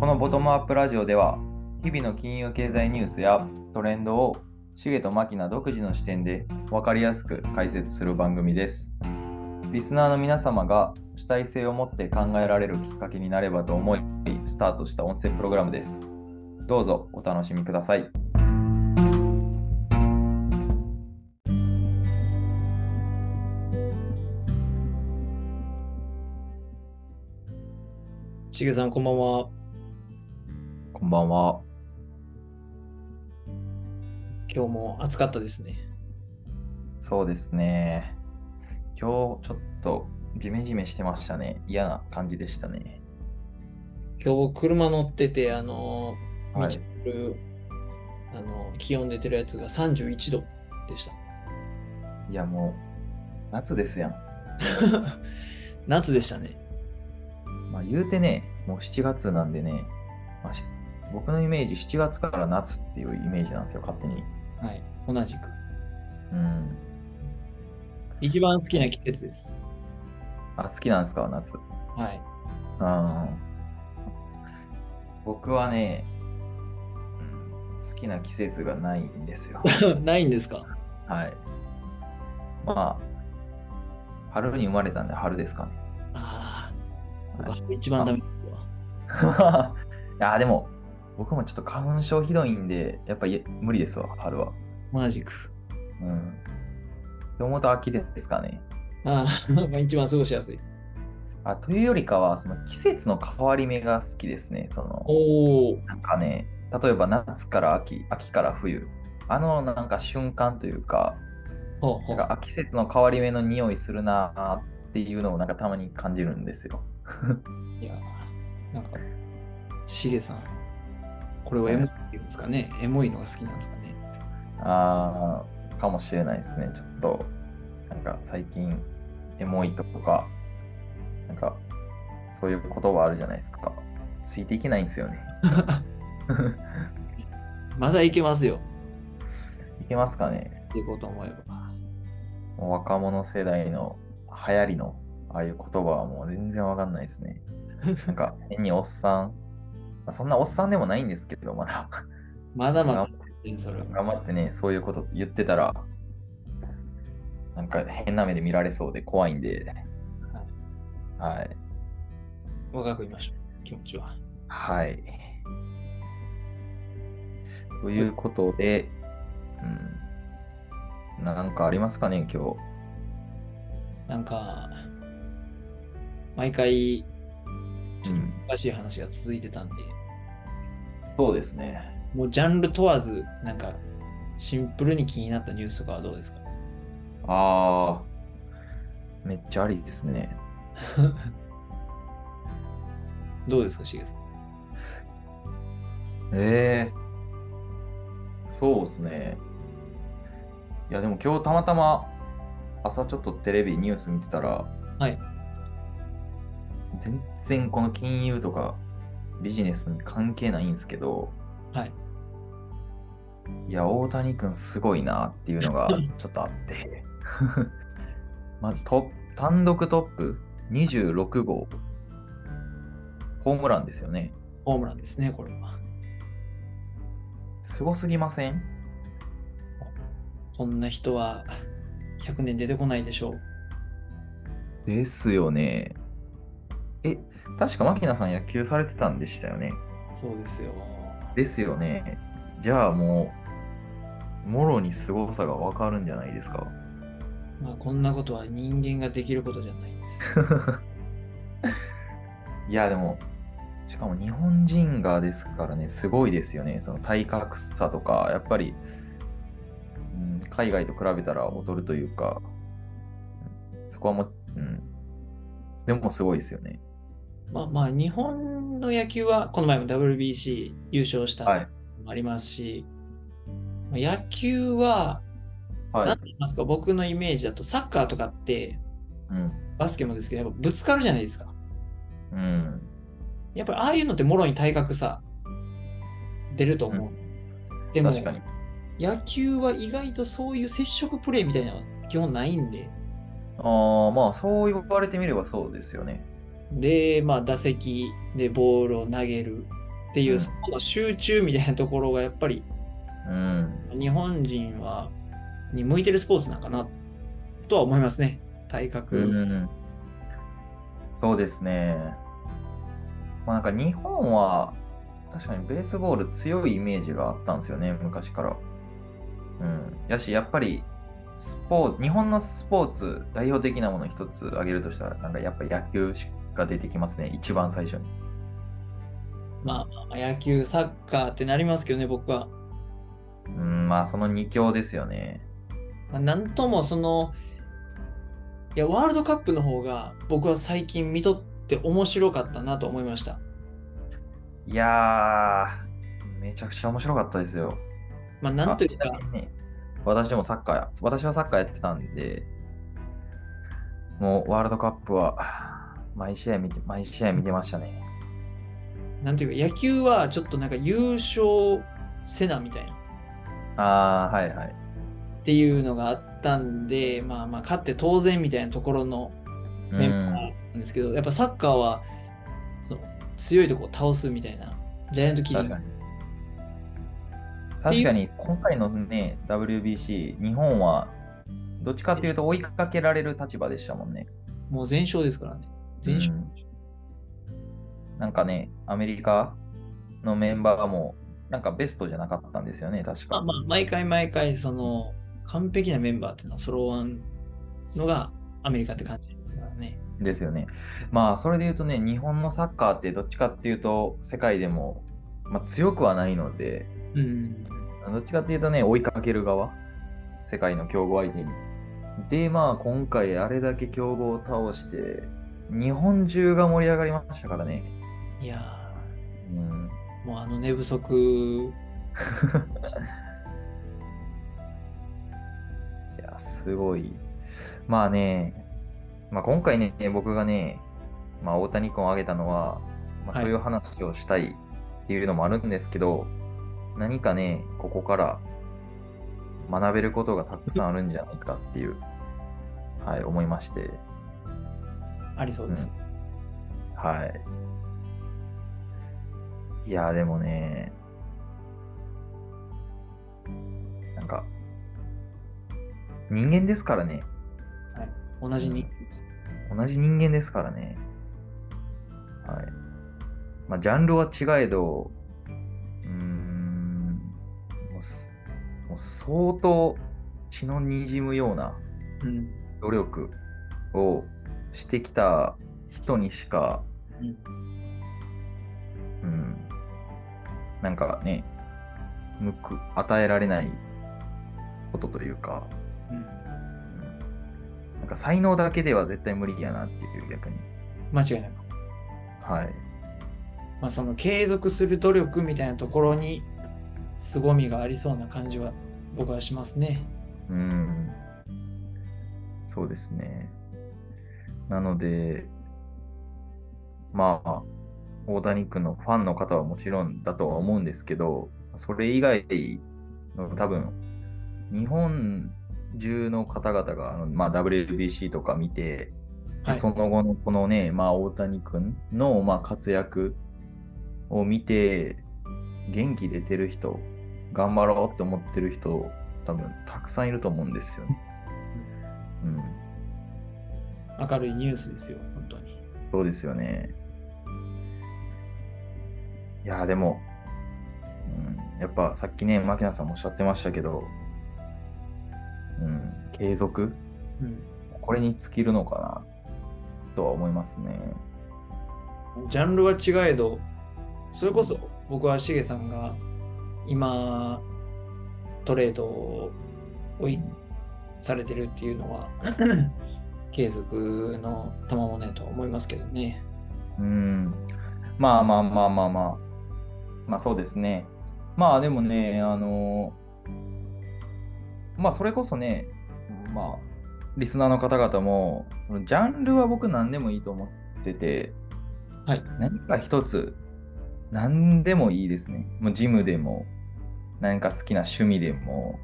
このボトムアップラジオでは日々の金融経済ニュースやトレンドをシゲとマキナ独自の視点で分かりやすく解説する番組です。リスナーの皆様が主体性を持って考えられるきっかけになればと思いスタートした音声プログラムです。どうぞお楽しみください。しげさん、こんばんは。こんばんは。今日も暑かったですね。そうですね。今日ちょっとジメジメしてましたね。嫌な感じでしたね。今日、車乗ってて、あの、見はいてる、あの、気温出てるやつが31度でした。いやもう夏ですやん。夏でしたね。まあ言うてね、もう7月なんでね、まあし僕のイメージ7月から夏っていうイメージなんですよ、勝手に。はい。同じく。うん。一番好きな季節です。あ、好きなんですか、夏。はい。うん。僕はね、うん好きな季節がないんですよ。ないんですか？はい。まあ、春に生まれたんで春ですかね。ああ、はい僕一番ダメですわ。いや、でも、僕もちょっと花粉症ひどいんで、やっぱり無理ですわ、春は。同じく。うん。って思うと秋ですかね。ああ、まあ一番過ごしやすい。あというよりかは、その季節の変わり目が好きですね。その、おお。なんかね、例えば夏から秋、秋から冬。あのなんか瞬間というか、ほうほうなんかあ季節の変わり目の匂いするなーっていうのをなんかたまに感じるんですよ。いやー、なんか、しげさん、これをエモいって言うんですかね。エモいのが好きなんですかね。あー、かもしれないですね。ちょっと、なんか最近、エモいとか、なんか、そういう言葉あるじゃないですか。ついていけないんですよね。まだいけますよ。いけますかねいこうと思えば。若者世代の流行りのああいう言葉はもう全然わかんないですね。なんか 変におっさん、まあ、そんなおっさんでもないんですけど、まだ まだまだ頑、それは。頑張ってね、そういうこと言ってたら、なんか変な目で見られそうで怖いんで、はい。若くいましょう。気持ちは。はい。ということで、うん。なんかありますかね、今日。なんか、毎回、うん。難しい話が続いてたんで、そうですね。もうジャンル問わず、なんか、シンプルに気になったニュースとかはどうですか？ああ、めっちゃありですね。どうですか、しげさん？ええそうですね。いや、でも今日たまたま朝ちょっとテレビニュース見てたら、はい。全然この金融とかビジネスに関係ないんですけど、はい。いや、大谷君すごいなっていうのが ちょっとあって。まずトップ、単独トップ26号。ホームランですよね。ホームランですね、これは。すごすぎません？こんな人は100年出てこないでしょう。ですよね。え、確か牧野さん野球されてたんでしたよね。そうですよ。ですよね。じゃあもう、もろに凄さがわかるんじゃないですか。まあ、こんなことは人間ができることじゃないです。いや、でも、しかも日本人がですからね、すごいですよね。その体格差とか、やっぱり、うん、海外と比べたら劣るというか、うんそこはもう、うん、でもすごいですよね。まあまあ、日本の野球は、この前も WBC 優勝したはい。のもありますし、まあ野球は、はいなんて。言いますか、僕のイメージだと、サッカーとかって、うん。バスケもですけど、やっぱぶつかるじゃないですか。うん。やっぱりああいうのってもろに体格差出ると思うんです。でも、確かに。野球は意外とそういう接触プレーみたいなのは基本ないんで、ああ、まあ、そう言われてみればそうですよね。で、まあ、打席でボールを投げる。っていう、うんそこの集中みたいなところがやっぱりうん。日本人はに向いてるスポーツなんかなとは思いますね。体格。うん。そうですね。まあなんか日本は確かにベースボール強いイメージがあったんですよね、昔から。うん。やし、やっぱりスポーツ、日本のスポーツ代表的なもの一つ挙げるとしたら、なんかやっぱ野球が出てきますね、一番最初に。まあまあ野球、サッカーってなりますけどね、僕は。うん、まあその二強ですよね。まあ、なんともその、いや、ワールドカップの方が僕は最近見とって面白かったなと思いました。いやー、めちゃくちゃ面白かったですよ。まあ、なんというか私もサッカーや、私はサッカーやってたんで、もうワールドカップは毎試合見て、毎試合見てましたね。なんていうか、野球はちょっとなんか優勝せなみたいな。ああ、はいはい。っていうのがあったんで、まあまあ、勝って当然みたいなところのメンバーなんですけど、やっぱサッカーはその強いとこを倒すみたいな、ジャイアントキリング確かに。確かに、今回のね、WBC、日本はどっちかっていうと追いかけられる立場でしたもんね。もう全勝ですからね。全勝。うんなんかね、アメリカのメンバーも、なんかベストじゃなかったんですよね、確か。まあまあ、毎回毎回、その、完璧なメンバーっていうのは揃わんのがアメリカって感じですからね。ですよね。まあ、それで言うとね、日本のサッカーってどっちかっていうと、世界でも、まあ、強くはないので、うん。どっちかっていうとね、追いかける側、世界の強豪相手に。で、まあ、今回あれだけ強豪を倒して、日本中が盛り上がりましたからね。いやうん、ー、もうあの寝不足、いや、すごい。まあね、まあ、今回ね、僕がね、まあ、大谷君を挙げたのは、まあ、はいそういう話をしたいっていうのもあるんですけど、何かね、ここから学べることがたくさんあるんじゃないかっていう、はい、思いまして、ありそうです。はい。いや、でもね、なんか、人間ですからね。同じに。同じ人間ですからね。はい。まあ、ジャンルは違えど、うーん、もうすもう相当血の滲むようなうん。努力をしてきた人にしか、うんうん、なんかね、向く、与えられないことというか、うんうんなんか才能だけでは絶対無理やなっていう逆に。間違いなく。はい。まあ、その継続する努力みたいなところに凄みがありそうな感じは僕はしますね。うん。そうですね。なので、まあ、大谷君のファンの方はもちろんだとは思うんですけど、それ以外の多分、日本中の方々が、あのまあ、WBC とか見て、はい。その後のこのね、まあ、大谷君の、まあ、活躍を見て、元気出てる人、頑張ろうって思ってる人、多分たくさんいると思うんですよね。うん、明るいニュースですよ、本当に。そうですよね。いやー、でも、うん、やっぱさっきね、牧野さんもおっしゃってましたけど、うん、継続？うん。これに尽きるのかなとは思いますね。ジャンルは違えど、それこそ僕はしげさんが今トレードをされてるっていうのは継続の賜物やと思いますけどね。うん。まあまあまあまあまあ。まあそうですね。まあでもね、あのまあそれこそね、まあ、リスナーの方々も、ジャンルは僕何でもいいと思ってて、はい。何か一つ、何でもいいですね。もうジムでも、何か好きな趣味でも、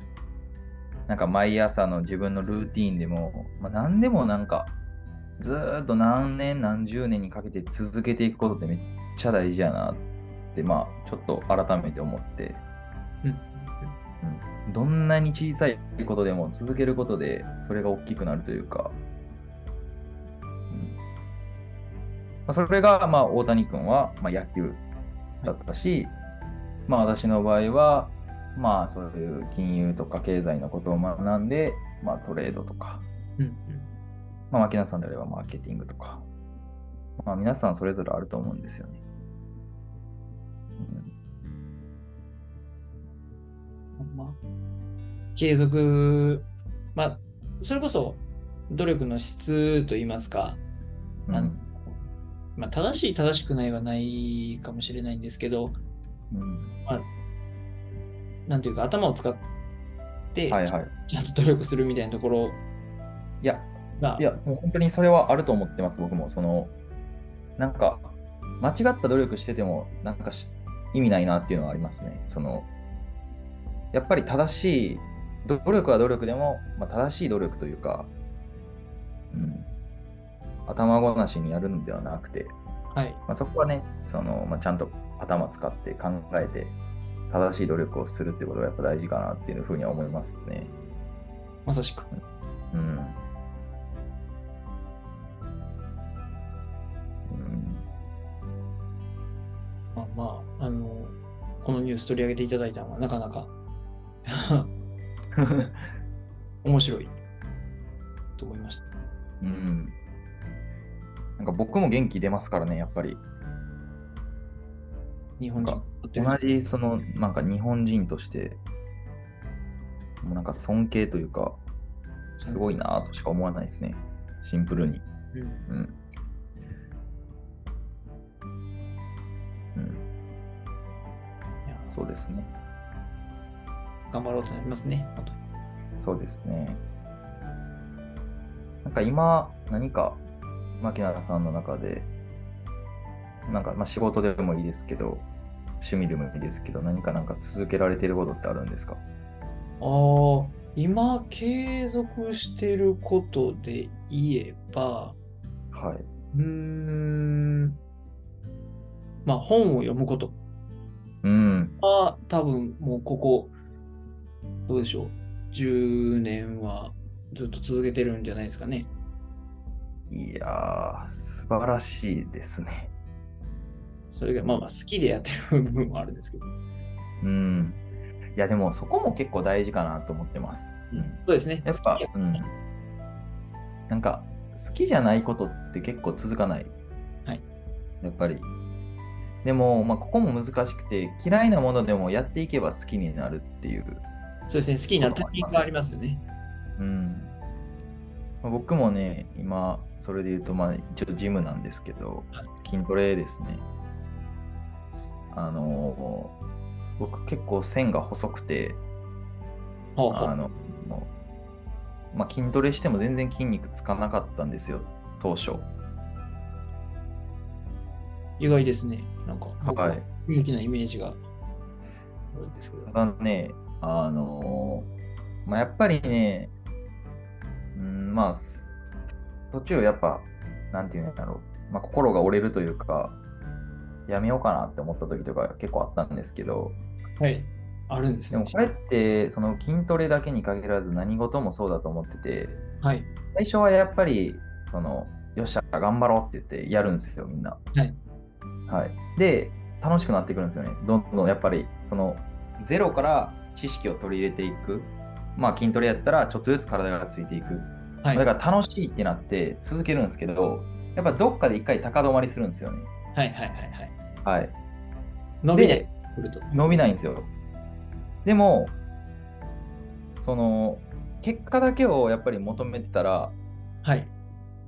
なんか毎朝の自分のルーティーンでも、まあ、何でもなんか、ずーっと何年何十年にかけて続けていくことってめっちゃ大事やなっって、まあ、ちょっと改めて思って、うん。うん、どんなに小さいことでも続けることでそれが大きくなるというか、うん。まあ、それが、まあ、大谷君は、まあ、野球だったし、まあ、私の場合は、まあ、そういう金融とか経済のことを学んで、まあ、トレードとか、うん。まあ、牧野さんであればマーケティングとか、まあ、皆さんそれぞれあると思うんですよね。まあ、継続、まあ、それこそ努力の質といいますか、うん。まあ、正しい正しくないはないかもしれないんですけど、うんなんていうか頭を使って、はいはい。ちゃんと努力するみたいなところいや、が、いや、もう本当にそれはあると思ってます、僕も。その、なんか、間違った努力してても、なんかし意味ないなっていうのはありますね。その、やっぱり正しい、努力は努力でも、まあ、正しい努力というか、うん、頭ごなしにやるのではなくて、はい、まあ、そこはね、そのまあ、ちゃんと頭使って考えて、正しい努力をするってことがやっぱ大事かなっていうふうには思いますね。まさしく。うん。うんまあまあ、あの、このニュース取り上げていただいたのはなかなか 面白いと思いました。うん。なんか僕も元気出ますからね、やっぱり。日本人同じ、その、なんか日本人として、もうなんか尊敬というか、すごいなとしか思わないですね。シンプルに。うんうん。そうですね。頑張ろうとなりますね。そうですね。なんか今、何か、牧永さんの中で、なんか、まあ、仕事でもいいですけど、趣味でもいいですけど、何かなんか続けられていることってあるんですか？ああ、今継続してることで言えば、はい。うーん、まあ本を読むことうん。は多分もうここ、どうでしょう、10年はずっと続けてるんじゃないですかね。いやー、素晴らしいですね。それがまあまあ好きでやってる部分もあるんですけど。うん。いや、でもそこも結構大事かなと思ってます。うん。そうですね。やっぱうん。なんか、好きじゃないことって結構続かない。はい。やっぱり。でも、まあ、ここも難しくて、嫌いなものでもやっていけば好きになるっていう。そうですね。好きになるタイミングがありますよね。うん。まあ僕もね、今、それで言うと、まあ、ちょっとジムなんですけどはい、筋トレですね。あのー僕結構線が細くて、ほうほうあの、まあ、筋トレしても全然筋肉つかなかったんですよ、当初。意外ですね。なんか、はい。元気なイメージがあるんですけど。ただね、あのーまあ、やっぱりね、うん、まあ、す途中やっぱ、なんていうんだろう、まあ、心が折れるというか、やめようかなって思った時とか結構あったんですけど、はい。あるんですねでも。これって、その筋トレだけに限らず何事もそうだと思ってて、はい。最初はやっぱり、その、よっしゃ、頑張ろうって言ってやるんですよ、みんな。はい。はい。で、楽しくなってくるんですよね。どんどんやっぱり、その、ゼロから知識を取り入れていく。まあ、筋トレやったら、ちょっとずつ体がついていく。はい。だから楽しいってなって続けるんですけど、やっぱどっかで一回高止まりするんですよね。はいはいはいはい。はい。伸びない。伸びないんですよ。でも、その、結果だけをやっぱり求めてたら、はい。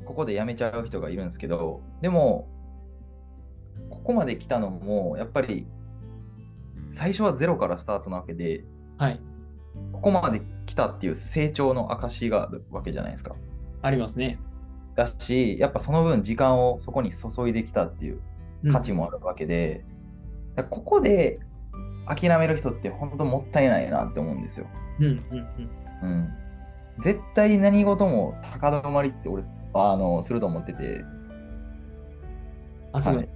ここでやめちゃう人がいるんですけど、でも、ここまで来たのも、やっぱり、最初はゼロからスタートなわけで、はい。ここまで来たっていう成長の証があるわけじゃないですか。ありますね。だし、やっぱその分時間をそこに注いできたっていううん価値もあるわけで、だからここで諦める人って本当もったいないなって思うんですよ。うんうんうん。うん。絶対何事も高止まりって俺、あの、すると思ってて、あ、すご。はい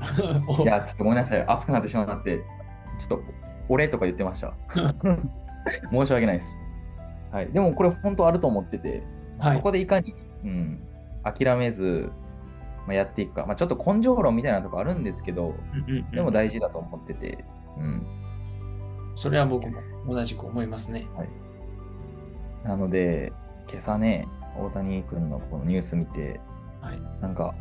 いや、ちょっとごめんなさい。熱くなってしまって、ちょっと、俺とか言ってました。申し訳ないです。はい。でも、これ本当あると思ってて、はいそこでいかに、うん、諦めず、まあ、やっていくか。まあ、ちょっと根性論みたいなとこあるんですけど、でも大事だと思ってて、うん。それは僕も同じく思いますね。なので、今朝ね、大谷君のこのニュース見て、はい。なんか、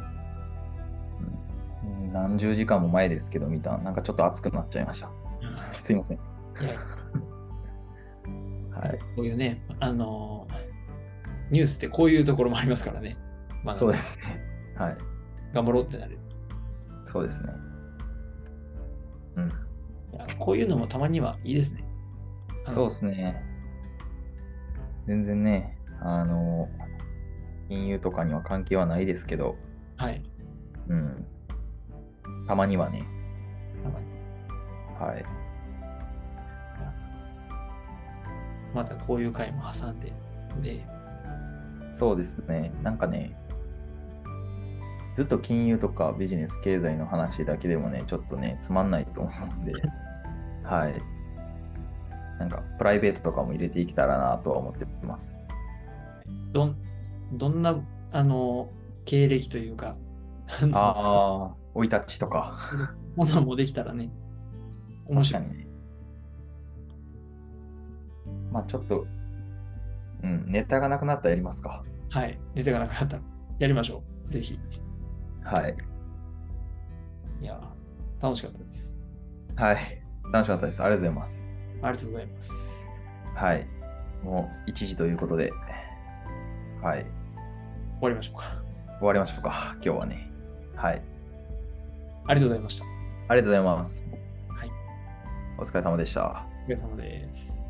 うん何十時間も前ですけど見た、なんかちょっと熱くなっちゃいました。すいません。はい。こういうね、あのーニュースってこういうところもありますからね。まあ、そうですね。はい。頑張ろうってなる。そうですね。うん。こういうのもたまにはいいですね。そうですね。全然ね、あの、金融とかには関係はないですけど、はい。うん。たまにはね、たまにはい。またこういう回も挟んで。で、そうですね。なんかね、ずっと金融とかビジネス、経済の話だけでもね、ちょっとね、つまんないと思うんで、はい。なんか、プライベートとかも入れていけたらなとは思ってます。どん、どんな、あの、経歴というか、あのああ、生い立ちとか。ものもできたらね、面白い。ね。まあちょっと、うん、ネタがなくなったらやりますか。はい。出てがなくなったらやりましょう。ぜひ。はい。いやー、楽しかったです。はい。楽しかったです。ありがとうございます。ありがとうございます。はい。もう1時ということで、はい。終わりましょうか。終わりましょうか。今日はね。はい。ありがとうございました。ありがとうございます。はい。お疲れ様でした。お疲れ様です。